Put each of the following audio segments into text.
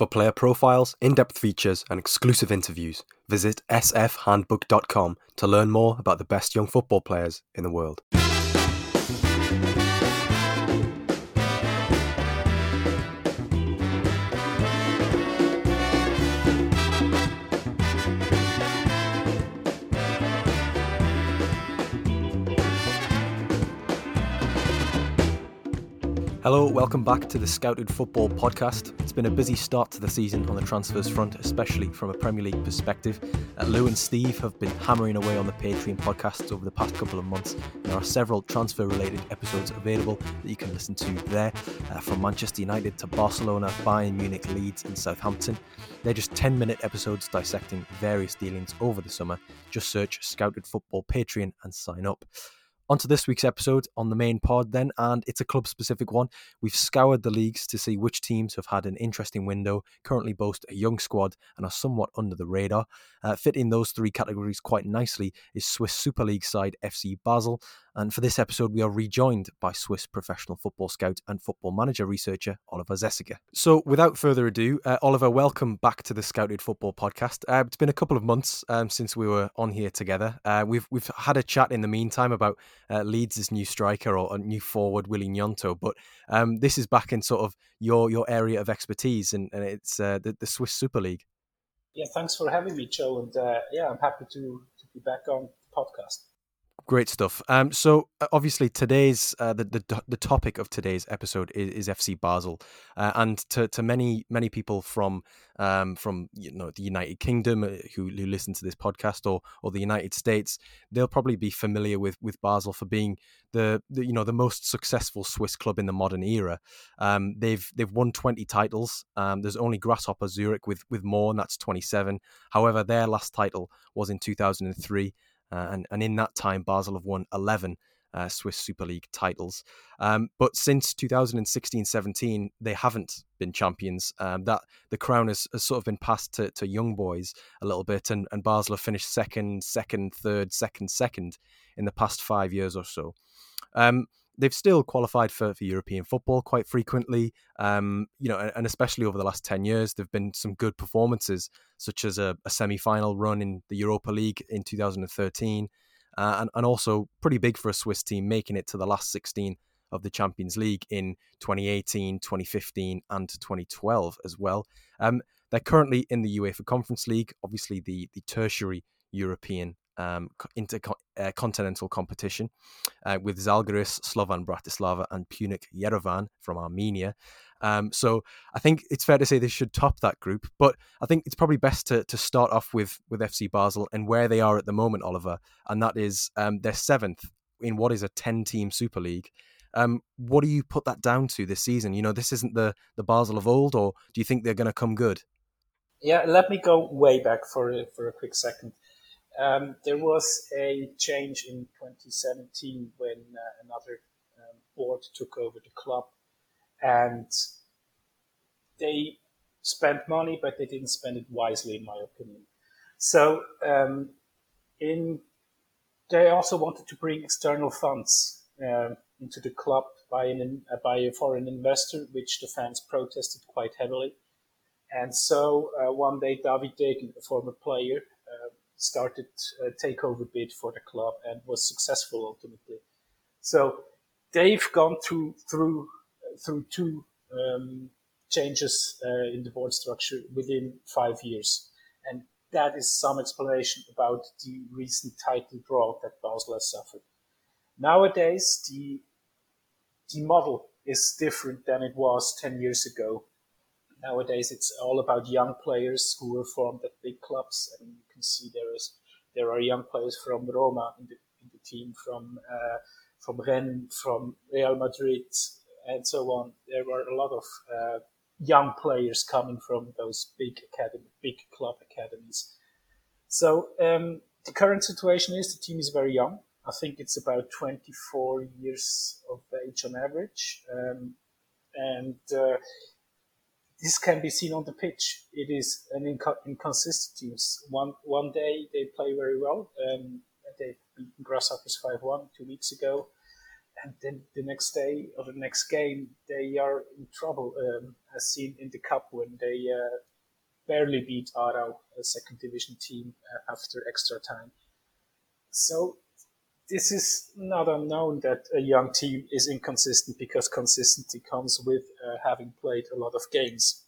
For player profiles, in depth features, and exclusive interviews, visit sfhandbook.com to learn more about the best young football players in the world. Hello, welcome back to the Scouted Football Podcast. It's been a busy start to the season on the transfers front, especially from a Premier League perspective. Uh, Lou and Steve have been hammering away on the Patreon podcasts over the past couple of months. There are several transfer related episodes available that you can listen to there, uh, from Manchester United to Barcelona, Bayern Munich, Leeds, and Southampton. They're just 10 minute episodes dissecting various dealings over the summer. Just search Scouted Football Patreon and sign up. On to this week's episode on the main pod, then, and it's a club specific one. We've scoured the leagues to see which teams have had an interesting window, currently boast a young squad, and are somewhat under the radar. Uh, fitting those three categories quite nicely is Swiss Super League side FC Basel. And for this episode, we are rejoined by Swiss professional football scout and football manager researcher Oliver Zesiger. So, without further ado, uh, Oliver, welcome back to the Scouted Football Podcast. Uh, it's been a couple of months um, since we were on here together. Uh, we've we've had a chat in the meantime about uh, Leeds' new striker or, a new forward, Willy Gnonto, but um, this is back in sort of your your area of expertise, and, and it's uh, the, the Swiss Super League. Yeah, thanks for having me, Joe. And uh, yeah, I'm happy to, to be back on the podcast. Great stuff. Um, so uh, obviously today's uh, the, the the topic of today's episode is, is FC Basel, uh, and to, to many many people from um, from you know the United Kingdom uh, who, who listen to this podcast or or the United States, they'll probably be familiar with with Basel for being the, the you know the most successful Swiss club in the modern era. Um, they've they've won twenty titles. Um, there's only Grasshopper Zurich with with more, and that's twenty seven. However, their last title was in two thousand and three. Uh, and, and in that time, Basel have won 11 uh, Swiss Super League titles. Um, but since 2016-17, they haven't been champions. Um, that the crown has, has, sort of been passed to, to young boys a little bit, and, and Basel have finished second, second, third, second, second in the past five years or so. Um, they've still qualified for, for European football quite frequently. Um, you know, and especially over the last ten years, there've been some good performances, such as a, a semi-final run in the Europa League in 2013, uh, and and also pretty big for a Swiss team making it to the last 16 of the Champions League in 2018, 2015, and 2012 as well. Um, they're currently in the UEFA Conference League, obviously the the tertiary European um, intercontinental uh, competition uh, with Zalgiris, Slovan Bratislava, and Pyunik Yerevan from Armenia. Um, so I think it's fair to say they should top that group. But I think it's probably best to, to start off with with FC Basel and where they are at the moment, Oliver, and that is um, seventh in what is a ten team Super League. Um, what do you put that down to this season? You know, this isn't the the Basel of old, or do you think they're going to come good? Yeah, let me go way back for for a quick second. Um, there was a change in 2017 when uh, another um, board took over the club, and they spent money, but they didn't spend it wisely, in my opinion. So, um, in they also wanted to bring external funds uh, into the club by an uh, by a foreign investor, which the fans protested quite heavily. And so uh, one day, David Degen, a former player, started a takeover bid for the club and was successful ultimately. So they've gone through through through two um, changes uh, in the board structure within five years, and that is some explanation about the recent title draw that Basel has suffered. Nowadays, the the model is different than it was ten years ago. Nowadays, it's all about young players who were formed at big clubs, and you can see there is there are young players from Roma in the, in the team, from uh, from Rennes, from Real Madrid, and so on. There are a lot of uh, young players coming from those big academy, big club academies. So um, the current situation is the team is very young. I think it's about 24 years of age on average. Um, and uh, this can be seen on the pitch. It is an inco- inconsistent teams. One one day they play very well. Um, they beat Grasshoppers five one two weeks ago, and then the next day or the next game they are in trouble. Um, as seen in the cup when they uh, barely beat Aarau, a second division team, uh, after extra time. So this is not unknown that a young team is inconsistent because consistency comes with uh, having played a lot of games.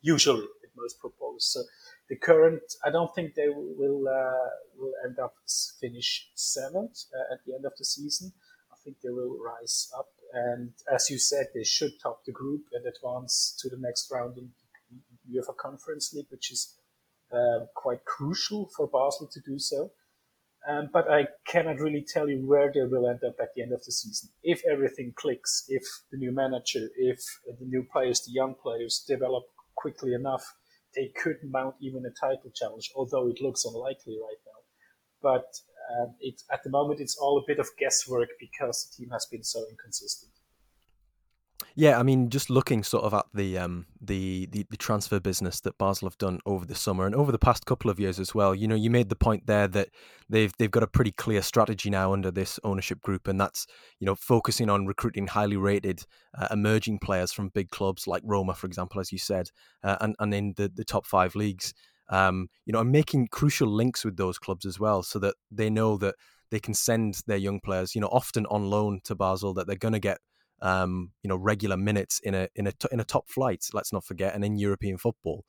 Usually, it most proposed. So the current, I don't think they will uh, will end up finish seventh uh, at the end of the season. I think they will rise up, and as you said, they should top the group and advance to the next round in UEFA Conference League, which is uh, quite crucial for Basel to do so. Um, but I cannot really tell you where they will end up at the end of the season. If everything clicks, if the new manager, if the new players, the young players develop quickly enough, they could mount even a title challenge, although it looks unlikely right now. But um, it, at the moment, it's all a bit of guesswork because the team has been so inconsistent. Yeah, I mean, just looking sort of at the um the, the the transfer business that Basel have done over the summer and over the past couple of years as well. You know, you made the point there that they've they've got a pretty clear strategy now under this ownership group, and that's you know focusing on recruiting highly rated uh, emerging players from big clubs like Roma, for example, as you said, uh, and and in the the top five leagues. Um, you know, and making crucial links with those clubs as well, so that they know that they can send their young players, you know, often on loan to Basel, that they're going to get um, you know regular minutes in a in a in a top flight. Let's not forget, and in European football,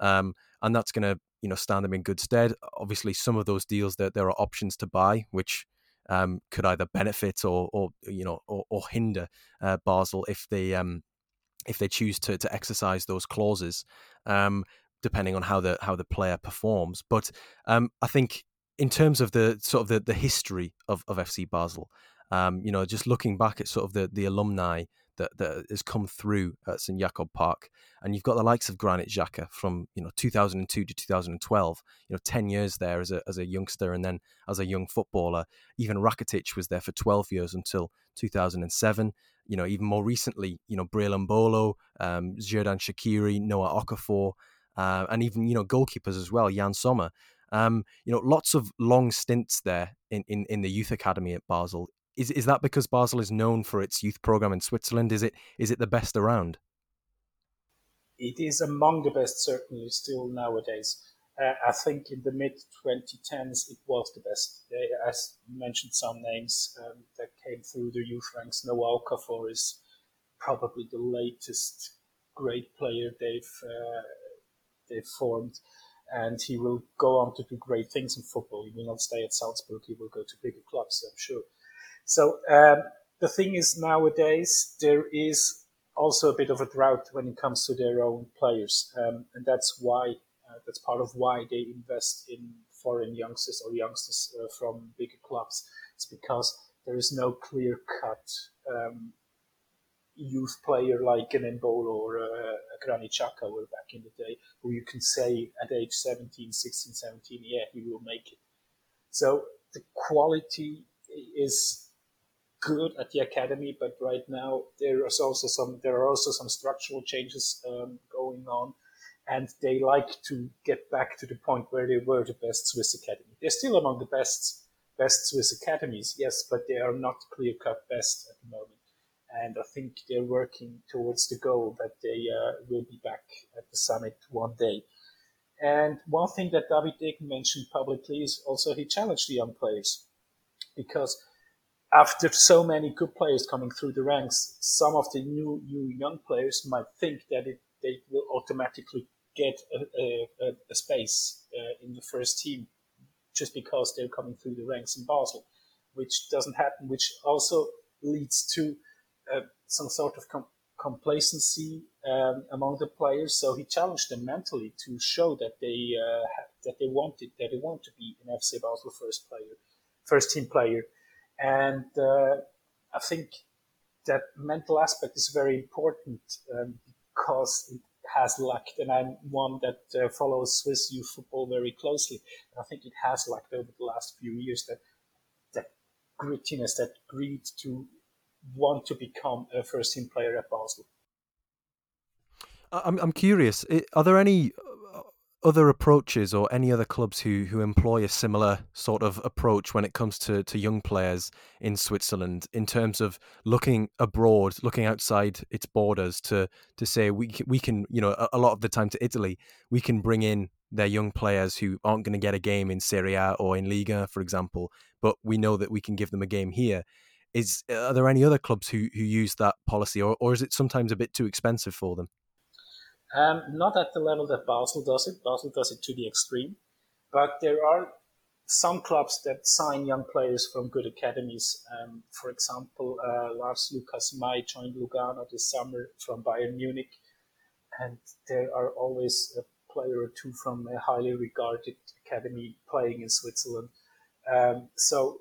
um, and that's going to you know stand them in good stead. Obviously, some of those deals that there, are options to buy, which um, could either benefit or or you know or, or hinder uh, Basel if they um, if they choose to to exercise those clauses. Um, depending on how the how the player performs, but um, I think in terms of the sort of the, the history of, of FC Basel, um, you know, just looking back at sort of the the alumni that, that has come through at St Jakob Park, and you've got the likes of Granit Xhaka from you know 2002 to 2012, you know, 10 years there as a as a youngster, and then as a young footballer. Ivan Rakitic was there for 12 years until 2007. You know, even more recently, you know, Breel Embolo, um, Xherdan Shaqiri, Noah Okafor, uh, and even you know goalkeepers as well, Yann Sommer. Um, you know, lots of long stints there in, in, in the youth academy at Basel is is that because Basel is known for its youth program in Switzerland? Is it is it the best around? It is among the best, certainly, still nowadays. Uh, I think in the mid 2010s it was the best. They, as you mentioned, some names um, that came through the youth ranks. Noah Okafor is probably the latest great player they've uh, they've formed, and he will go on to do great things in football. He will not stay at Salzburg. He will go to bigger clubs, I'm sure. So um, the thing is, nowadays there is also a bit of a drought when it comes to their own players, um, and that's why uh, that's part of why they invest in foreign youngsters or youngsters uh, from bigger clubs. It's because there is no clear cut um, youth player like an Embolo or a, a Granit Xhaka were back in the day, who you can say at age 17, 16, 17, yeah, he will make it. So the quality is good at the academy, but right now there is also some there are also some structural changes um, going on, and they like to get back to the point where they were the best Swiss academy. They're still among the best best Swiss academies, yes, but they are not clear cut best at the moment. And I think they're working towards the goal that they uh, will be back at the summit one day. And one thing that David Degen mentioned publicly is also he challenged the young players because after so many good players coming through the ranks, some of the new, new young players might think that it, they will automatically get a, a, a space uh, in the first team just because they're coming through the ranks in Basel, which doesn't happen, which also leads to uh, some sort of com- complacency um, among the players. So he challenged them mentally to show that they uh, that they wanted that they want to be an FC Basel first player, first team player and uh, I think that mental aspect is very important um, because it has lacked, and I'm one that uh, follows Swiss youth football very closely. And I think it has lacked over the last few years that that grittiness, that greed to want to become a first team player at Basel. I'm I'm curious. Are there any other approaches or any other clubs who who employ a similar sort of approach when it comes to to young players in Switzerland in terms of looking abroad, looking outside its borders to to say we we can you know a, a lot of the time to Italy we can bring in their young players who aren't going to get a game in Serie A or in Liga, for example, but we know that we can give them a game here. Is are there any other clubs who who use that policy, or or is it sometimes a bit too expensive for them? Um, not at the level that Basel does it. Basel does it to the extreme. But there are some clubs that sign young players from good academies. Um, for example, uh, Lars Lukas Mai joined Lugano this summer from Bayern Munich. And there are always a player or two from a highly regarded academy playing in Switzerland. Um, so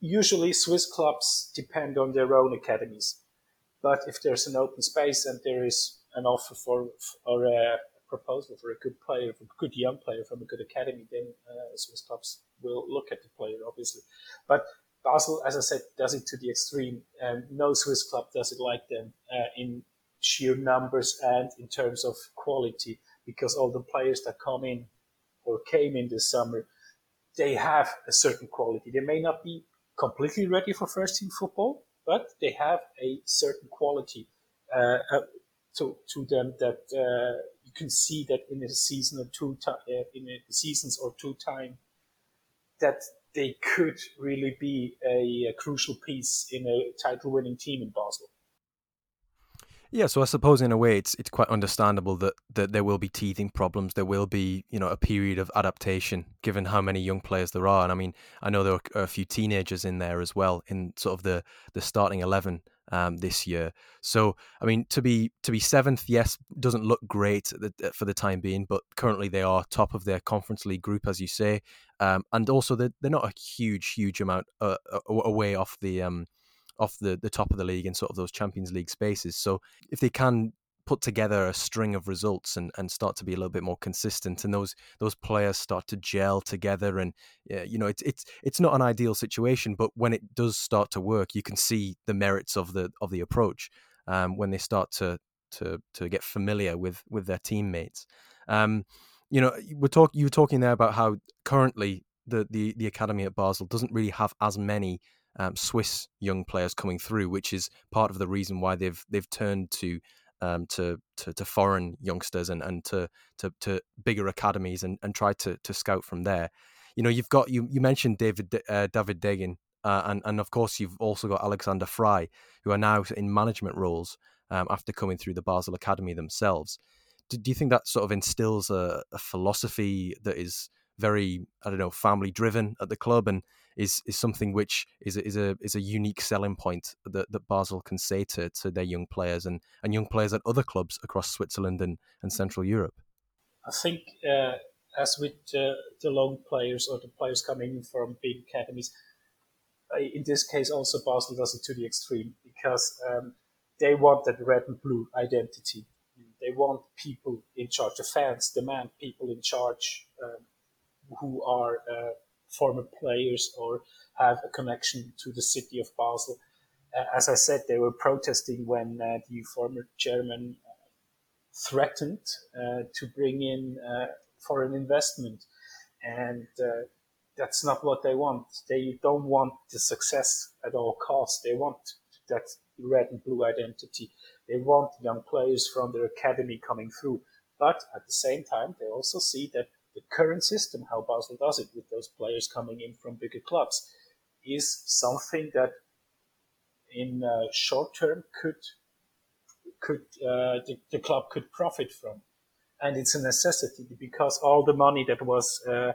usually Swiss clubs depend on their own academies. But if there's an open space and there is an offer for or a proposal for a good player, for a good young player from a good academy, then uh, Swiss clubs will look at the player, obviously. But Basel, as I said, does it to the extreme. and no Swiss club does it like them uh, in sheer numbers and in terms of quality, because all the players that come in or came in this summer, they have a certain quality. They may not be completely ready for first team football, but they have a certain quality. Uh to, to them that uh, you can see that in a season or two uh, in a seasons or two time that they could really be a, a crucial piece in a title winning team in Basel. Yeah, so I suppose in a way it's it's quite understandable that, that there will be teething problems. There will be you know a period of adaptation given how many young players there are. And I mean I know there are a few teenagers in there as well in sort of the the starting eleven um, this year. So, I mean, to be to be seventh, yes, doesn't look great for the time being, but currently they are top of their conference league group, as you say, um, and also they're, they're not a huge, huge amount uh, away off the um, off the the top of the league in sort of those Champions League spaces. So, if they can put together a string of results and, and start to be a little bit more consistent and those those players start to gel together and uh, you know it's it's it's not an ideal situation but when it does start to work you can see the merits of the of the approach um, when they start to to to get familiar with with their teammates. Um, you know we're talk you were talking there about how currently the the the academy at Basel doesn't really have as many um, Swiss young players coming through, which is part of the reason why they've they've turned to um, to, to, to foreign youngsters and, and to, to, to bigger academies and, and try to, to scout from there. You know, you've got you you mentioned David uh, David Degen, uh, and and of course you've also got Alexander Frei, who are now in management roles um, after coming through the Basel Academy themselves. Do, do you think that sort of instills a, a philosophy that is very I don't know family driven at the club and is is something which is a, is a is a unique selling point that, that Basel can say to, to their young players and, and young players at other clubs across Switzerland and, and Central Europe. I think uh, as with uh, the loan players or the players coming from big academies, uh, in this case also Basel does it to the extreme because um, they want that red and blue identity. They want people in charge. The fans demand people in charge um, who are uh, former players or have a connection to the city of Basel. Uh, as I said, they were protesting when uh, the former chairman uh, threatened uh, to bring in uh, foreign investment. And that's not what they want. They don't want the success at all costs. They want that red and blue identity. They want young players from their academy coming through. But at the same time, they also see that the current system, how Basel does it with those players coming in from bigger clubs, is something that in uh, short term could could uh, the, the, club could profit from, and it's a necessity because all the money that was uh,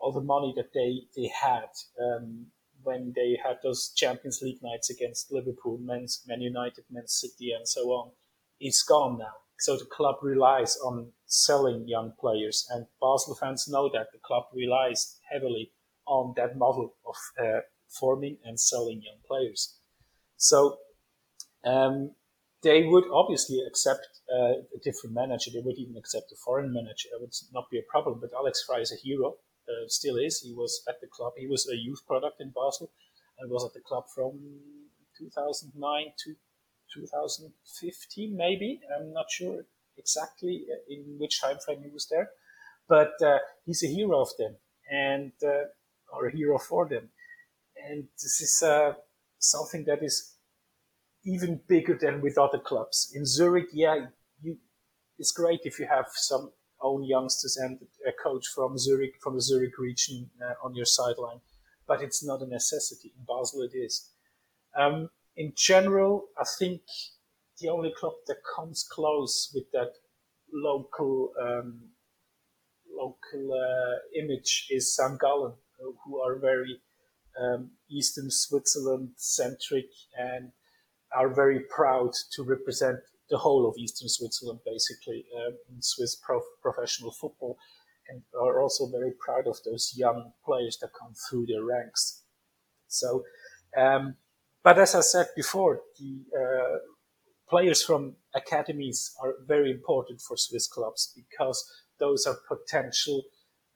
all the money that they they had um, when they had those Champions League nights against Liverpool, Man United, Man City, and so on, is gone now. So the club relies on selling young players, and Basel fans know that the club relies heavily on that model of uh, forming and selling young players. So um, they would obviously accept uh, a different manager. They would even accept a foreign manager. It would not be a problem. But Alex Frei is a hero, uh, still is. He was at the club. He was a youth product in Basel and was at the club from 2009 to 2015, maybe. I'm not sure exactly in which time frame he was there. but uh, he's a hero of them and uh, or a hero for them. And this is uh, something that is even bigger than with other clubs. In Zurich, yeah, you, it's great if you have some own youngsters and a coach from Zurich, from the Zurich region uh, on your sideline, but it's not a necessity. In Basel, it is. Um, in general, I think the only club that comes close with that local um, local uh, image is St. Gallen, who are very um, Eastern Switzerland centric and are very proud to represent the whole of Eastern Switzerland, basically, um, in Swiss prof- professional football, and are also very proud of those young players that come through their ranks. So, um, but as I said before, the uh, players from academies are very important for Swiss clubs because those are potential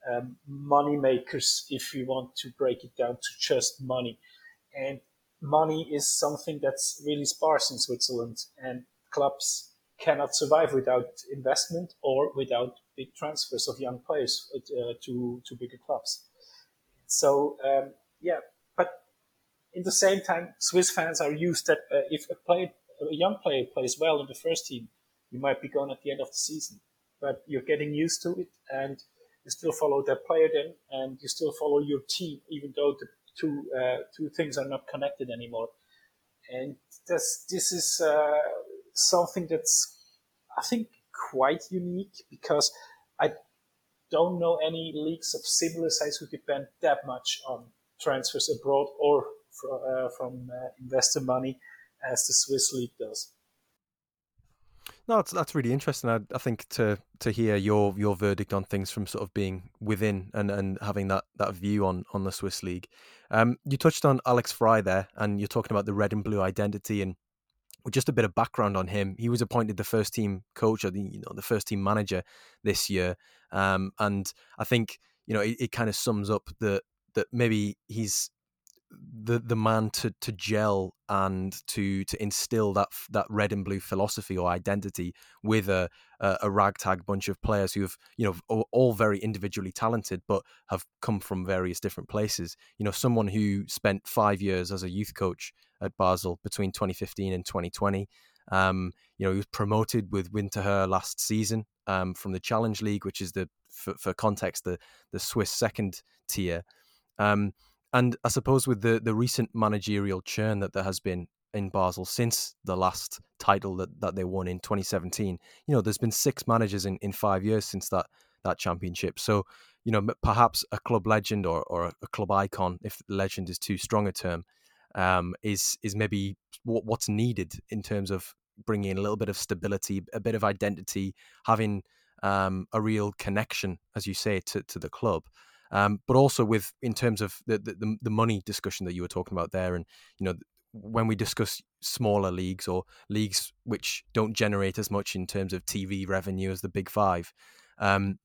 um, money makers if you want to break it down to just money. And money is something that's really sparse in Switzerland, and clubs cannot survive without investment or without big transfers of young players uh, to, to bigger clubs. So, um, yeah, in the same time, Swiss fans are used that uh, if a, a young player plays well in the first team, you might be gone at the end of the season. But you're getting used to it and you still follow that player then and you still follow your team even though the two uh, two things are not connected anymore. And this this is uh, something that's I think quite unique because I don't know any leagues of similar size who depend that much on transfers abroad or from, uh, from uh, investor money as the Swiss league does. No, that's that's really interesting. I, I think to to hear your your verdict on things from sort of being within and, and having that, that view on on the Swiss league. Um, you touched on Alex Frei there, and you're talking about the red and blue identity and with just a bit of background on him, he was appointed the first team coach or the you know the first team manager this year, um, and I think you know it, it kind of sums up that that maybe he's the the man to to gel and to to instill that that red and blue philosophy or identity with a a, ragtag bunch of players who have you know all very individually talented but have come from various different places. You know someone who spent 5 years as a youth coach at Basel between 2015 and 2020 um, you know he was promoted with Winterthur last season um, from the Challenge League which is the for, for context the the Swiss second tier. Um, and I suppose with the, the recent managerial churn that there has been in Basel since the last title that, that they won in 2017, you know, there's been six managers in, in five years since that that championship. So, you know, perhaps a club legend or, or a club icon, if legend is too strong a term, um, is is maybe what, what's needed in terms of bringing in a little bit of stability, a bit of identity, having um, a real connection, as you say, to, to the club. Um, but also with in terms of the, the the money discussion that you were talking about there, and you know when we discuss smaller leagues or leagues which don't generate as much in terms of TV revenue as the Big Five, um,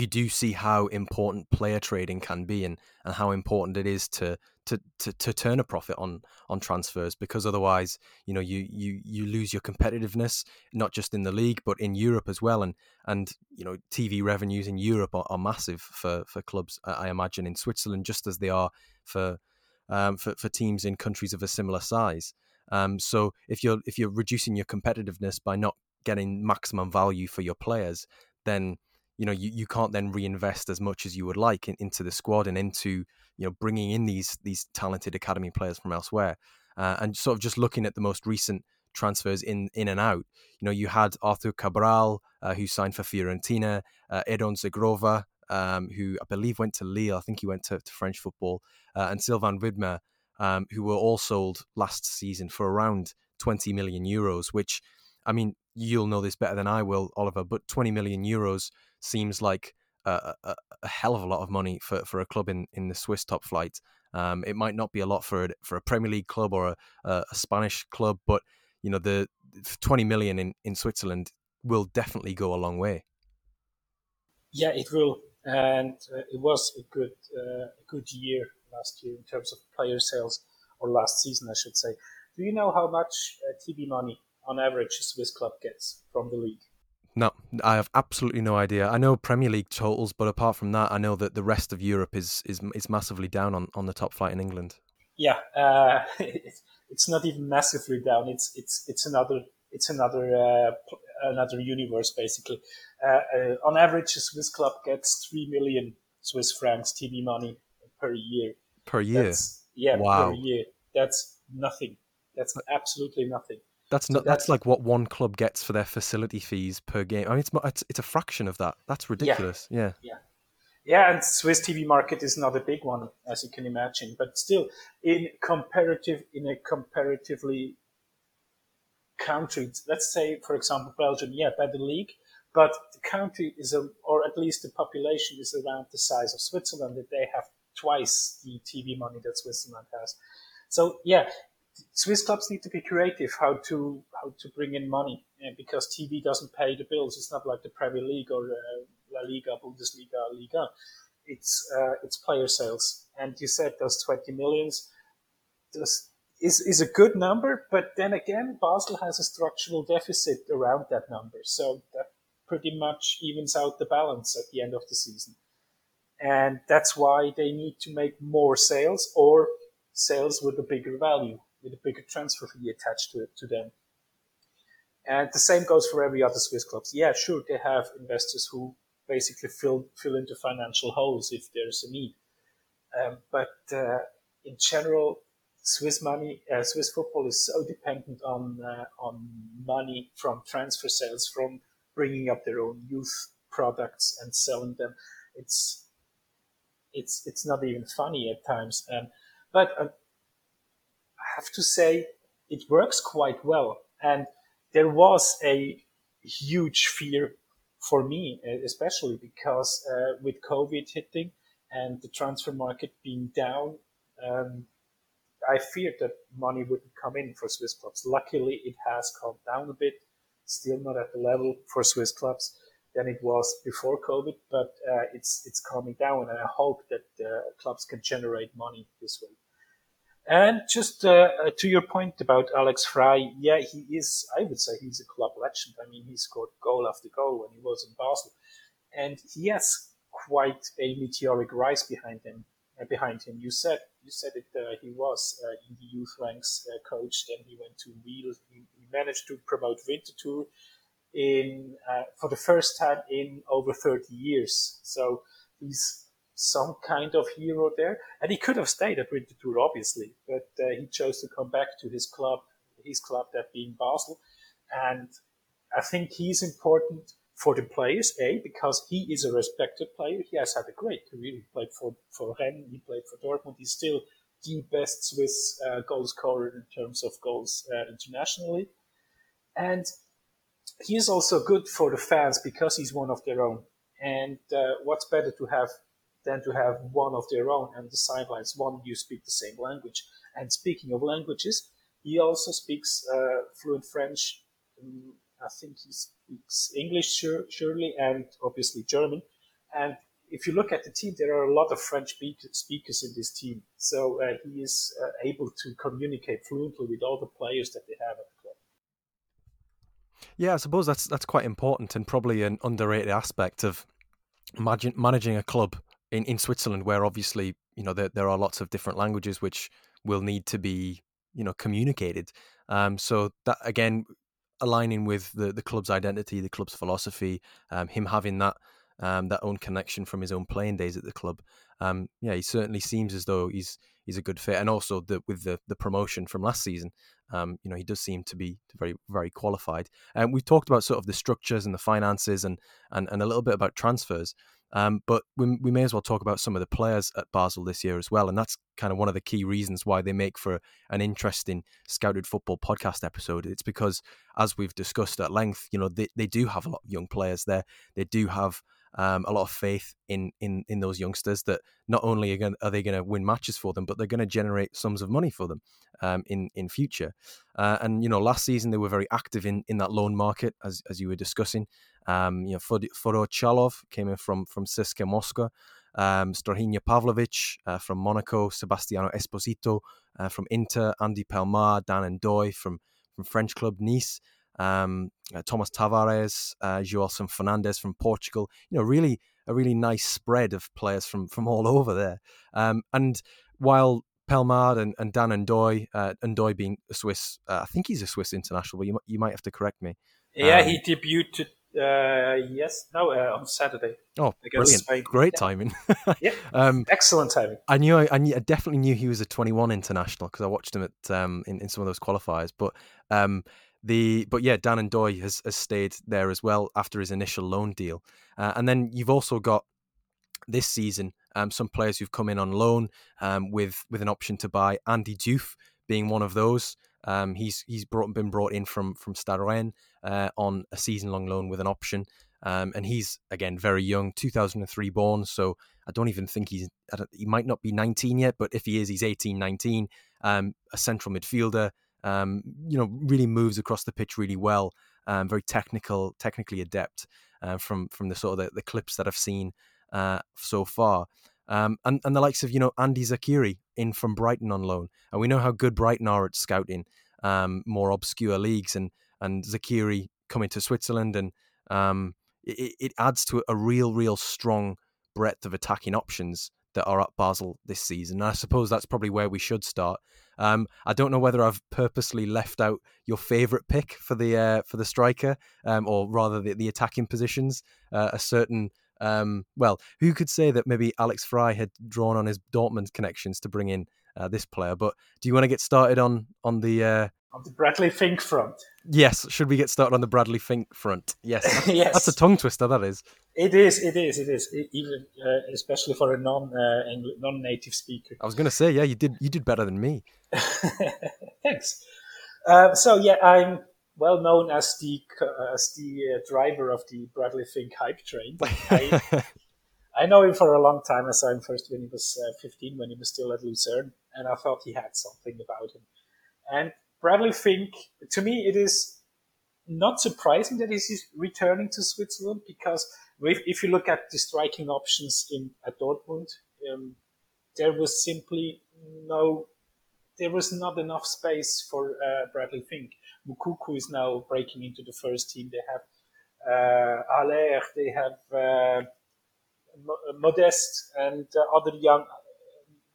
you do see how important player trading can be and, and how important it is to, to, to, to turn a profit on on transfers because otherwise you know you, you you lose your competitiveness not just in the league but in Europe as well. And and you know TV revenues in Europe are, are massive for for clubs I imagine in Switzerland just as they are for um, for, for teams in countries of a similar size. Um, so if you're if you're reducing your competitiveness by not getting maximum value for your players then you know you, you can't then reinvest as much as you would like in, into the squad and into you know bringing in these these talented academy players from elsewhere. Uh, and sort of just looking at the most recent transfers in in and out you know you had Arthur Cabral uh, who signed for Fiorentina uh, Edon Zhegrova um, who I believe went to Lille. I think he went to, to French football uh, and Silvan Widmer um, who were all sold last season for around 20 million euros which I mean you'll know this better than I will Oliver but 20 million euros seems like a, a, a, hell of a lot of money for, for a club in, in the Swiss top flight. Um, it might not be a lot for a, for a Premier League club or a, a, Spanish club, but you know the 20 million in, in Switzerland will definitely go a long way. Yeah, it will, and uh, it was a good uh, a good year last year in terms of player sales, or last season, I should say. Do you know how much uh, TV money on average a Swiss club gets from the league? No, I have absolutely no idea. I know Premier League totals, but apart from that, I know that the rest of Europe is is is massively down on, on the top flight in England. Yeah, uh, it's not even massively down. It's it's it's another it's another uh, another universe basically. Uh, uh, on average, a Swiss club gets three million Swiss francs TV money per year. Per year. That's, yeah, wow. per year. That's nothing. That's absolutely nothing. That's not. So that's, that's, like what one club gets for their facility fees per game. I mean, it's it's, it's a fraction of that. That's ridiculous. Yeah. yeah. yeah. And Swiss TV market is not a big one, as you can imagine. But still, in comparative, in a comparatively country, let's say, for example, Belgium, yeah, better league, but the country is, a, or at least the population is around the size of Switzerland. That they have twice the TV money that Switzerland has. So yeah, Swiss clubs need to be creative how to how to bring in money because TV doesn't pay the bills. It's not like the Premier League or uh, La Liga, Bundesliga, Liga. It's uh, it's player sales, and you said those twenty millions. Is is a good number, but then again, Basel has a structural deficit around that number, so that pretty much evens out the balance at the end of the season, and that's why they need to make more sales or sales with a bigger value with a bigger transfer fee attached to, to them. And the same goes for every other Swiss clubs. Yeah, sure, they have investors who basically fill fill into financial holes if there's a need. Um, but uh, in general, Swiss money, uh, Swiss football is so dependent on uh, on money from transfer sales, from bringing up their own youth products and selling them. It's it's it's not even funny at times. Um, but uh, have to say it works quite well. And there was a huge fear for me, especially because uh, with COVID hitting and the transfer market being down, um, I feared that money wouldn't come in for Swiss clubs. Luckily, it has calmed down a bit, still not at the level for Swiss clubs than it was before COVID, but uh, it's it's calming down, and I hope that uh, clubs can generate money this way. And just uh, uh, to your point about Alex Frei, yeah, he is, I would say he's a club legend. I mean, he scored goal after goal when he was in Basel. And he has quite a meteoric rise behind him. Uh, behind him, you said you said it. Uh, he was uh, in the youth ranks uh, coach. Then he went to Real. He, he managed to promote Winterthur in for the first time in over 30 years. So he's some kind of hero there. And he could have stayed at Winterthur, obviously, but uh, he chose to come back to his club, his club, that being Basel. And I think he's important for the players, A, because he is a respected player. He has had a great career. He played for, for Rennes, he played for Dortmund. He's still the best Swiss uh, goal scorer in terms of goals uh, internationally. And he is also good for the fans because he's one of their own. And uh, what's better to have than to have one of their own and the sidelines. One, you speak the same language. And speaking of languages, he also speaks uh, fluent French. Um, I think he speaks English, sure, surely, and obviously German. And if you look at the team, there are a lot of French speakers in this team. So uh, he is uh, able to communicate fluently with all the players that they have at the club. Yeah, I suppose that's that's quite important and probably an underrated aspect of managing a club in, in Switzerland, where obviously you know there, there are lots of different languages which will need to be you know communicated. Um, so that again, aligning with the the club's identity, the club's philosophy, um, him having that um, that own connection from his own playing days at the club. Um, yeah, he certainly seems as though he's he's a good fit, and also the, with the the promotion from last season, um, you know, he does seem to be very very qualified. And we've talked about sort of the structures and the finances, and and, and a little bit about transfers. Um, but we, we may as well talk about some of the players at Basel this year as well. And that's kind of one of the key reasons why they make for an interesting Scouted Football podcast episode. It's because, as we've discussed at length, you know, they, they do have a lot of young players there. They do have um, a lot of faith in, in, in those youngsters that not only are, gonna, are they going to win matches for them, but they're going to generate sums of money for them um, in, in future. Uh, and, you know, last season they were very active in, in that loan market, as, as you were discussing. Um, you know, Fedor Chalov came in from from CSKA Moscow. Um, Strahinja Pavlovic uh, from Monaco, Sebastiano Esposito uh, from Inter, Andy Pelmard, Dan N'Doye from from French club Nice, um, uh, Thomas Tavares, uh, Joelson Fernandes from Portugal. You know, really a really nice spread of players from from all over there. Um, and while Pelmard and, and Dan N'Doye, uh, being a Swiss, uh, I think he's a Swiss international, but you, you might have to correct me. Yeah, um, he debuted uh, yes, no, uh, on Saturday. Oh, brilliant! Spain. Great yeah. timing. yeah, um, excellent timing. I knew, I, I, knew, I definitely knew he was a 21 international because I watched him at um, in, in some of those qualifiers. But um, the but yeah, Dan N'Doye has, has stayed there as well after his initial loan deal, uh, and then you've also got this season um, some players who've come in on loan um, with with an option to buy. Andy Diouf being one of those. Um, he's he's brought, been brought in from from Stade uh, on a season long loan with an option, um, and he's again very young, 2003 born. So I don't even think he's he might not be 19 yet, but if he is, he's 18, 19. Um, a central midfielder, um, you know, really moves across the pitch really well. Um, very technical, technically adept uh, from from the sort of the, the clips that I've seen uh, so far. Um, and, and the likes of, you know, Andi Zeqiri in from Brighton on loan. And we know how good Brighton are at scouting um, more obscure leagues. And, and Zakiri coming to Switzerland and um, it, it adds to a real, real strong breadth of attacking options that are at Basel this season. And I suppose that's probably where we should start. Um, I don't know whether I've purposely left out your favourite pick for the uh, for the striker, um, or rather the, the attacking positions. Uh, a certain um, well, who could say that maybe Alex Frei had drawn on his Dortmund connections to bring in uh, this player? But do you want to get started on on the uh, on the Bradley Fink front? Yes. Should we get started on the Bradley Fink front? Yes. yes. That's a tongue twister. That is. It is. It is. It is. It, even uh, especially for a non uh, non native speaker. I was going to say, yeah, you did you did better than me. Thanks. Uh, so yeah, I'm well known as the uh, as the uh, driver of the Bradley Fink hype train. I, I, know him for a long time. I saw him first when he was uh, 15, when he was still at Lucerne, and I thought he had something about him. And Bradley Fink, to me, it is not surprising that he's returning to Switzerland because if you look at the striking options in at Dortmund, um, there was simply no, there was not enough space for uh, Bradley Fink. Moukoko is now breaking into the first team. They have uh, Haller, they have uh, Modeste, and uh, other young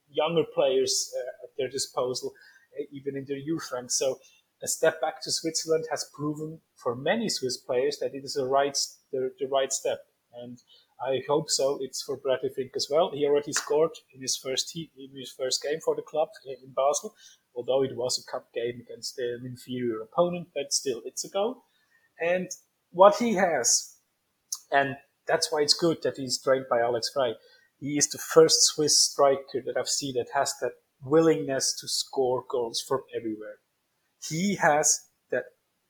younger players uh, at their disposal, uh, even in their youth ranks. So a step back to Switzerland has proven for many Swiss players that it is the right the, the right step, and I hope so. It's for Bradley Fink as well. He already scored in his first in his first game for the club uh, in Basel, although it was a cup game against an inferior opponent, but still, it's a goal. And what he has, and that's why it's good that he's trained by Alex Frei. He is the first Swiss striker that I've seen that has that willingness to score goals from everywhere. He has that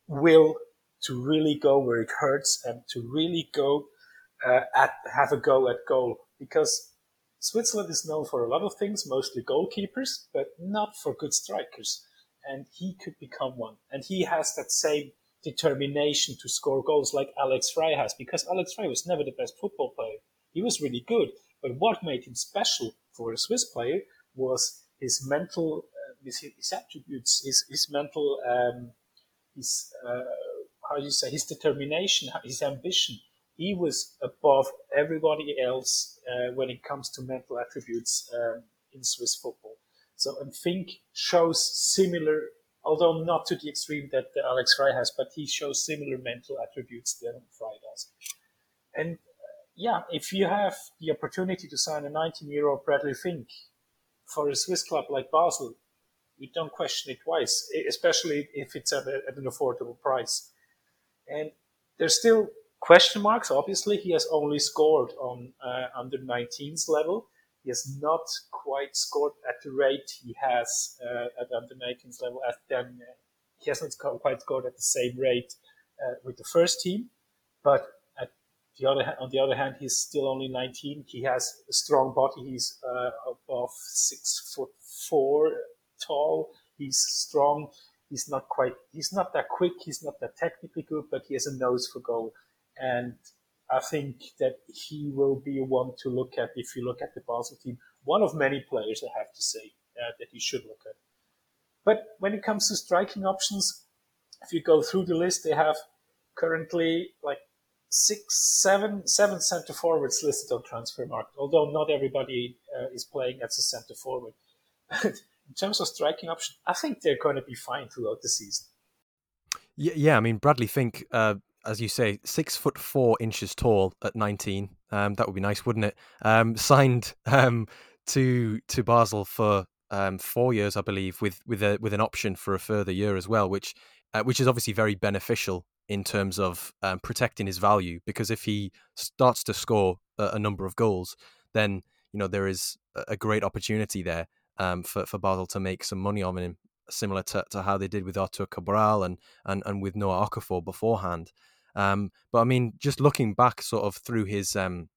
will to really go where it hurts and to really go uh, at have a go at goal because Switzerland is known for a lot of things, mostly goalkeepers, but not for good strikers. And he could become one. And he has that same determination to score goals like Alex Frei has, because Alex Frei was never the best football player. He was really good. But what made him special for a Swiss player was his mental, uh, his, his, attributes, his, his mental, um, his, uh, how do you say, his determination, his ambition he was above everybody else uh, when it comes to mental attributes um, in Swiss football. So I think shows similar, although not to the extreme that Alex Frei has, but he shows similar mental attributes than Frei does. And uh, yeah, if you have the opportunity to sign a 19-year-old Bradley Fink for a Swiss club like Basel, you don't question it twice, especially if it's at, a, at an affordable price. And there's still question marks. Obviously, he has only scored on uh, under 19s level. He has not quite scored at the rate he has uh, at under 19s level. At then, uh, he hasn't quite scored at the same rate uh, with the first team. But at the other on the other hand, he's still only 19. He has a strong body. He's uh, above six foot four tall. He's strong. He's not quite. He's not that quick. He's not that technically good, but he has a nose for goal and I think that he will be one to look at if you look at the Basel team. One of many players, I have to say, uh, that you should look at. But when it comes to striking options, if you go through the list, they have currently like six, seven, seven center forwards listed on transfer market. Although not everybody uh, is playing as a center forward. in terms of striking option, I think they're going to be fine throughout the season. Yeah, yeah. I mean, Bradley Fink, uh, as you say, six foot four inches tall at 19. Um, that would be nice, wouldn't it? Um, signed um, to to Basel for um, four years, I believe, with with a with an option for a further year as well, which uh, which is obviously very beneficial in terms of um, protecting his value because if he starts to score a, a, number of goals, then you know there is a great opportunity there um, for for Basel to make some money on him, similar to, to how they did with Arthur Cabral and and and with Noah Okafor beforehand. Um, but I mean, just looking back, sort of through his um,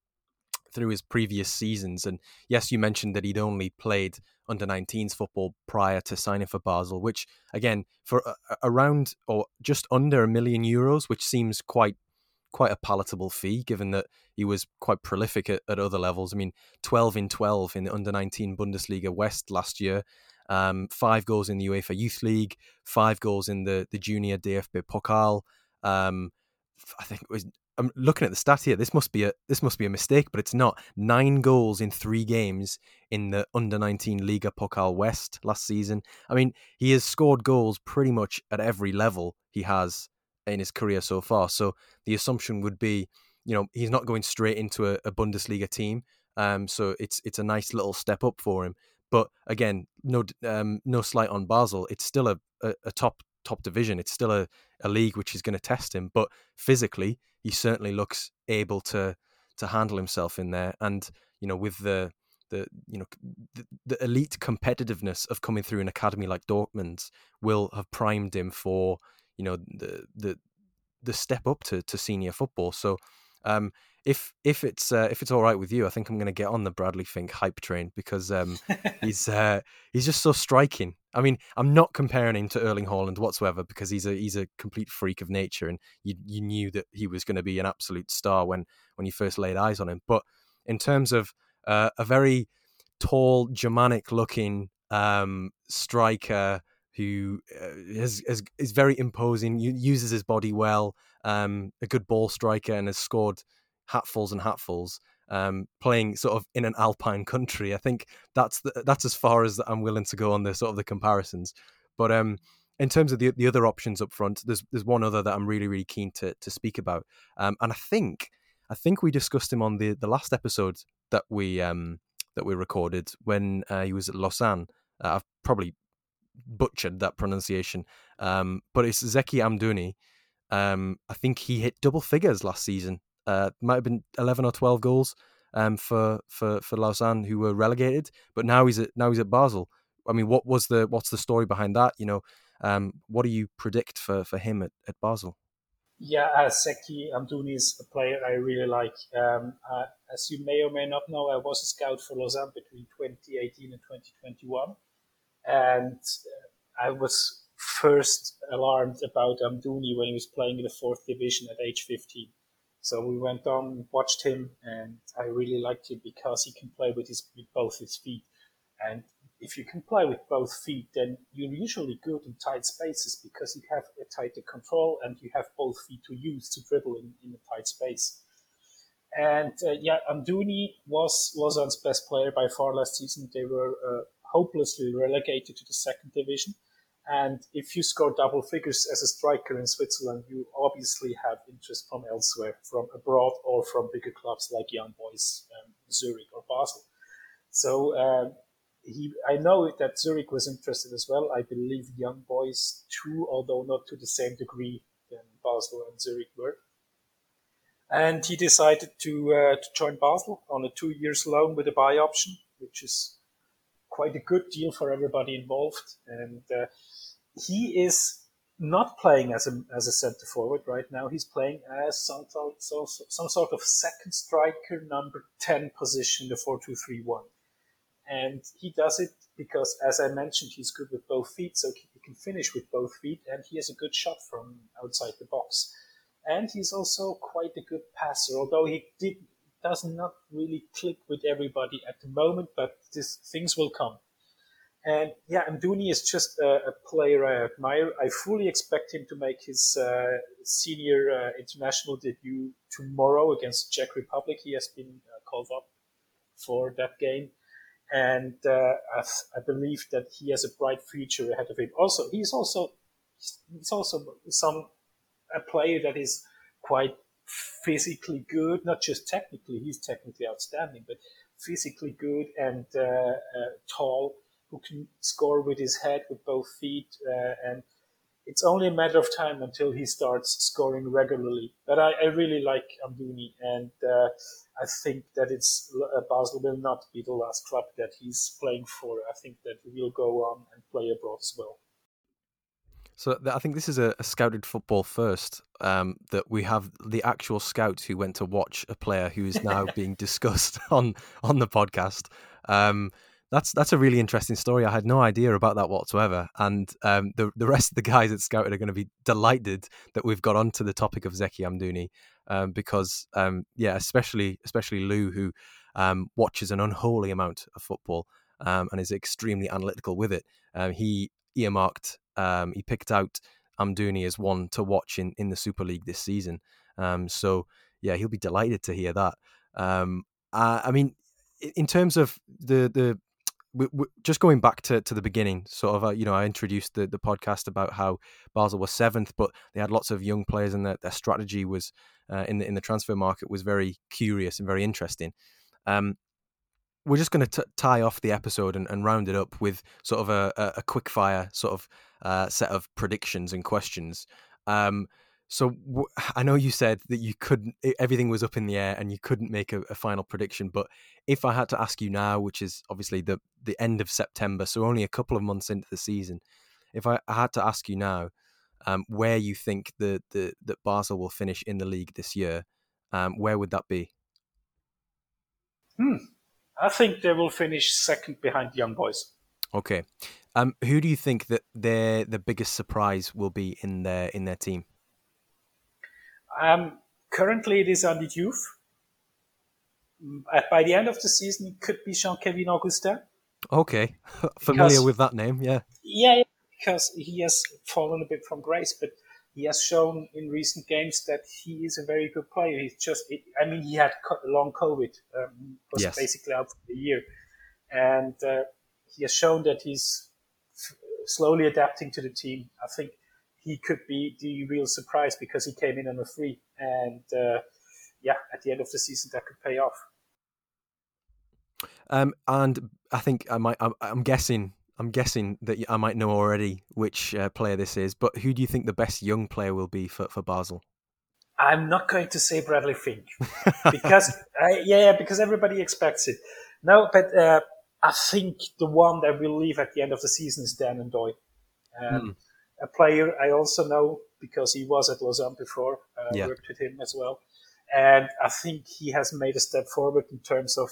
through his previous seasons, and yes, you mentioned that he'd only played under 19s football prior to signing for Basel, which again for around or just under a million euros, which seems quite quite a palatable fee given that he was quite prolific at, at other levels. I mean, 12 in 12 in the under 19 Bundesliga West last year. Um, five goals in the UEFA Youth League, five goals in the the Junior DFB Pokal. Um, I think it was I'm looking at the stat here. This must be a this must be a mistake, but it's not. Nine goals in three games in the under 19 Liga Pokal West last season. I mean, he has scored goals pretty much at every level he has in his career so far. So the assumption would be, you know, he's not going straight into a, a Bundesliga team. Um, so it's it's a nice little step up for him. But again, no um, no slight on Basel. It's still a, a, a top top division. It's still a, a league which is going to test him. But physically, he certainly looks able to to handle himself in there. And you know, with the the you know the, the elite competitiveness of coming through an academy like Dortmund's will have primed him for you know the the the step up to, to senior football. So um, if if it's uh, if it's all right with you, I think I'm going to get on the Bradley Fink hype train because um, he's uh, he's just so striking. I mean, I'm not comparing him to Erling Haaland whatsoever because he's a he's a complete freak of nature, and you you knew that he was going to be an absolute star when when you first laid eyes on him. But in terms of uh, a very tall, Germanic looking um, striker who uh, has, has, is very imposing, uses his body well, um, a good ball striker, and has scored hatfuls and hatfuls. Um, playing sort of in an alpine country, I think that's the, that's as far as I'm willing to go on the sort of the comparisons. But um, in terms of the the other options up front, there's there's one other that I'm really really keen to to speak about, um, and I think I think we discussed him on the the last episode that we um that we recorded when uh, he was at Lausanne. Uh, I've probably butchered that pronunciation, um, but it's Zeki Amdouni. Um, I think he hit double figures last season uh, might have been eleven or twelve goals um, for for for Lausanne, who were relegated. But now he's at now he's at Basel. I mean, what was the what's the story behind that? You know, um, what do you predict for for him at, at Basel? Yeah, uh, Zeki Amdouni is a player I really like. Um, uh, as you may or may not know, I was a scout for Lausanne between 2018 and 2021, and uh, I was first alarmed about Amdouni when he was playing in the fourth division at age 15. So we went on, watched him, and I really liked him because he can play with his with both his feet. And if you can play with both feet, then you're usually good in tight spaces because you have a tighter control and you have both feet to use to dribble in, in a tight space. And uh, yeah, Amdouni was Lausanne's best player by far last season. They were uh, hopelessly relegated to the second division. And if you score double figures as a striker in Switzerland, you obviously have interest from elsewhere, from abroad or from bigger clubs like Young Boys, um, Zurich or Basel. So uh, he, I know that Zurich was interested as well. I believe Young Boys too, although not to the same degree than Basel and Zurich were. And he decided to uh, to join Basel on a two years loan with a buy option, which is quite a good deal for everybody involved. And uh, he is not playing as a as a centre forward right now. He's playing as some sort, so, some sort of second striker, number ten position, the four two three one, and he does it because, as I mentioned, he's good with both feet, so he can finish with both feet, and he has a good shot from outside the box, and he's also quite a good passer, although he did does not really click with everybody at the moment, but this things will come. And yeah, Amdouni is just a, a, player I admire. I fully expect him to make his uh, senior uh, international debut tomorrow against Czech Republic. He has been uh, called up for that game. And uh, I, I, believe that he has a bright future ahead of him. Also, he's also he's also some a player that is quite physically good, not just technically. He's technically outstanding, but physically good and uh, uh, tall, who can score with his head, with both feet, uh, and it's only a matter of time until he starts scoring regularly. But I, I really like Amdouni, and uh, I think that it's uh, Basel will not be the last club that he's playing for. I think that he will go on and play abroad as well. So I think this is a, a scouted football first. Um, that we have the actual scouts who went to watch a player who is now being discussed on on the podcast. Um, that's that's a really interesting story. I had no idea about that whatsoever, and um, the the rest of the guys at Scouted are going to be delighted that we've got onto the topic of Zeki Amdouni, um, because um, yeah, especially especially Lou who um, watches an unholy amount of football um, and is extremely analytical with it. Um, he earmarked, he picked out Amdouni as one to watch in in the Super League this season. so yeah, he'll be delighted to hear that. I, I mean, in terms of the the we, we, just going back to, to the beginning, sort of, uh, you know, I introduced the, the podcast about how Basel was seventh, but they had lots of young players, and their, their strategy was uh, in the in the transfer market was very curious and very interesting. Um, we're just going to tie off the episode and, and, round it up with sort of a, a, quick fire sort of uh, set of predictions and questions. Um, so w- I know you said that you couldn't, everything was up in the air and you couldn't make a, a, final prediction. But if I had to ask you now, which is obviously the the end of September, so only a couple of months into the season, if I, I had to ask you now, um, where you think the, the that Basel will finish in the league this year, um, where would that be? Hmm. I think they will finish second behind the Young Boys. Okay. Um, who do you think that their the biggest surprise will be in their in their team? Um, currently, it is Andy Diouf. Mm, by the end of the season, it could be Jean-Kevin Augustin. Okay, familiar because, with that name, yeah. Yeah, because he has fallen a bit from grace, but he has shown in recent games that he is a very good player. He's just, I mean, he had long COVID, um, was yes. basically out for a year, and uh, he has shown that he's slowly adapting to the team. I think he could be the real surprise because he came in on a free, and uh, yeah, at the end of the season that could pay off. Um, and I think I might. I'm, I'm, guessing. I'm guessing that I might know already which uh, player this is. But who do you think the best young player will be for, for Basel? I'm not going to say Bradley Fink because uh, yeah, because everybody expects it. No, but uh, I think the one that will leave at the end of the season is Dan N'Doye. Um, mm a player I also know because he was at Lausanne before, uh, yeah. worked with him as well. And I think he has made a step forward in terms of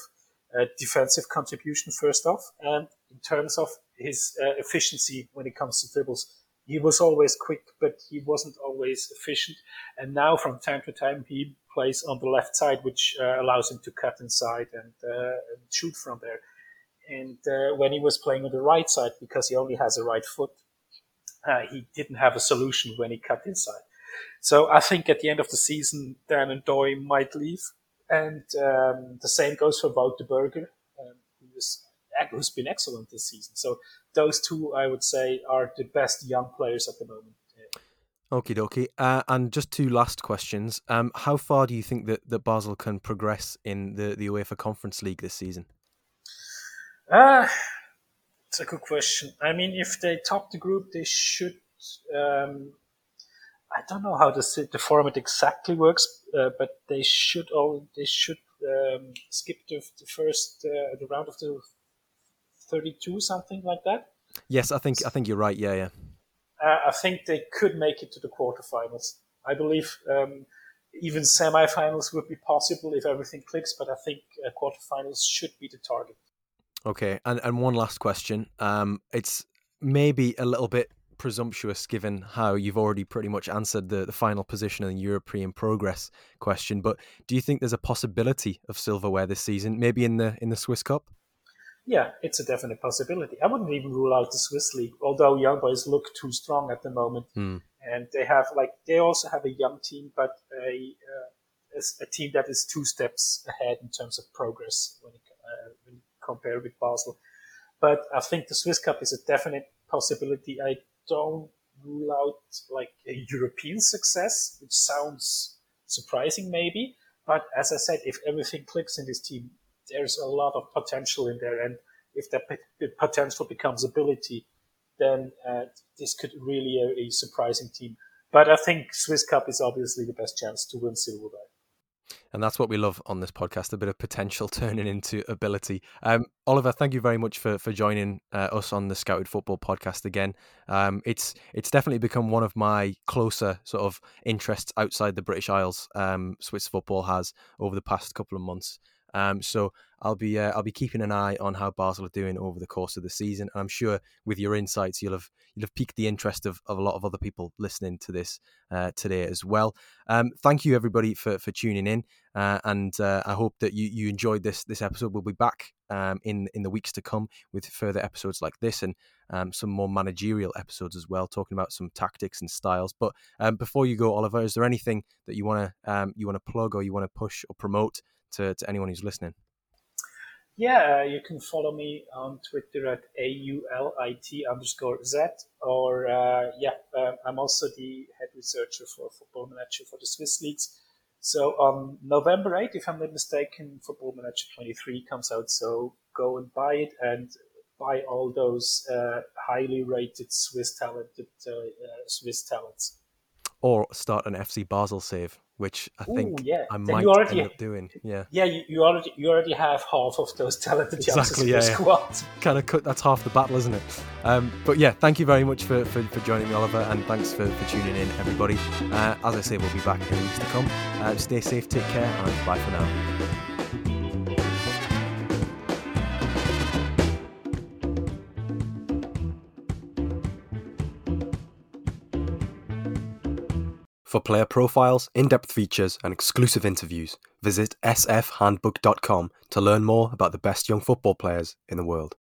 uh, defensive contribution, first off, and in terms of his uh, efficiency when it comes to dribbles. He was always quick, but he wasn't always efficient. And now, from time to time, he plays on the left side, which uh, allows him to cut inside and, uh, and shoot from there. And uh, when he was playing on the right side, because he only has a right foot, uh, he didn't have a solution when he cut inside. So I think at the end of the season, Dan N'Doye might leave. And um, the same goes for Wouter Burger, um, who's, who's been excellent this season. So those two, I would say, are the best young players at the moment. Okie dokie. Uh, and just two last questions. Um, how far do you think that, that Basel can progress in the, the UEFA Conference League this season? Uh, it's a good question. I mean, if they top the group, they should. Um, I don't know how the the format exactly works, uh, but they should all they should um, skip the, the first uh, the round of the thirty-two, something like that. Yes, I think I think you're right. Yeah, yeah. Uh, I think they could make it to the quarterfinals. I believe um, even semifinals would be possible if everything clicks, but I think uh, quarterfinals should be the target. Okay, and and one last question. Um, it's maybe a little bit presumptuous given how you've already pretty much answered the, the final position in the European progress question, but do you think there's a possibility of silverware this season, maybe in the in the Swiss Cup? yeah, it's a definite possibility. I wouldn't even rule out the Swiss league, although young boys look too strong at the moment, Hmm. and they have like they also have a young team, but a uh, a team that is two steps ahead in terms of progress when, it, when compared with Basel. But I think the Swiss Cup is a definite possibility. I don't rule out like a European success, which sounds surprising maybe. But as I said, if everything clicks in this team, there's a lot of potential in there. And if that potential becomes ability, then uh, this could really a, a surprising team. But I think Swiss Cup is obviously the best chance to win silverware. And that's what we love on this podcast a bit of potential turning into ability. Um, Oliver, thank you very much for, for joining uh, us on the Scouted Football podcast again. Um, it's it's definitely become one of my closer sort of interests outside the British Isles. Um, Swiss football has over the past couple of months. Um, so I'll be uh, I'll be keeping an eye on how Basel are doing over the course of the season, and I'm sure with your insights you'll have you'll have piqued the interest of, of a lot of other people listening to this uh, today as well. Um, thank you everybody for for tuning in, uh, and uh, I hope that you you enjoyed this this episode. We'll be back um, in in the weeks to come with further episodes like this and um, some more managerial episodes as well, talking about some tactics and styles. But um, before you go, Oliver, is there anything that you want to um, you want to plug or you want to push or promote to, to anyone who's listening? Yeah, you can follow me on Twitter at AULIT underscore Z. Or, uh, yeah, uh, I'm also the head researcher for Football Manager for the Swiss Leagues. So on November 8th, if I'm not mistaken, Football Manager 23 comes out. So go and buy it and buy all those uh, highly rated Swiss talented uh, uh, Swiss talents. Or start an FC Basel save which I think Ooh, yeah. I might already, end up doing. Yeah, yeah, you, you already you already have half of those talented exactly. Yeah, yeah. squad. Kind of cut. That's half the battle, isn't it? Um, but yeah, thank you very much for, for, for joining me, Oliver, and thanks for, for tuning in, everybody. Uh, as I say, we'll be back in the weeks to come. Uh, stay safe, take care, and bye for now. For player profiles, in depth features, and exclusive interviews, visit sfhandbook.com to learn more about the best young football players in the world.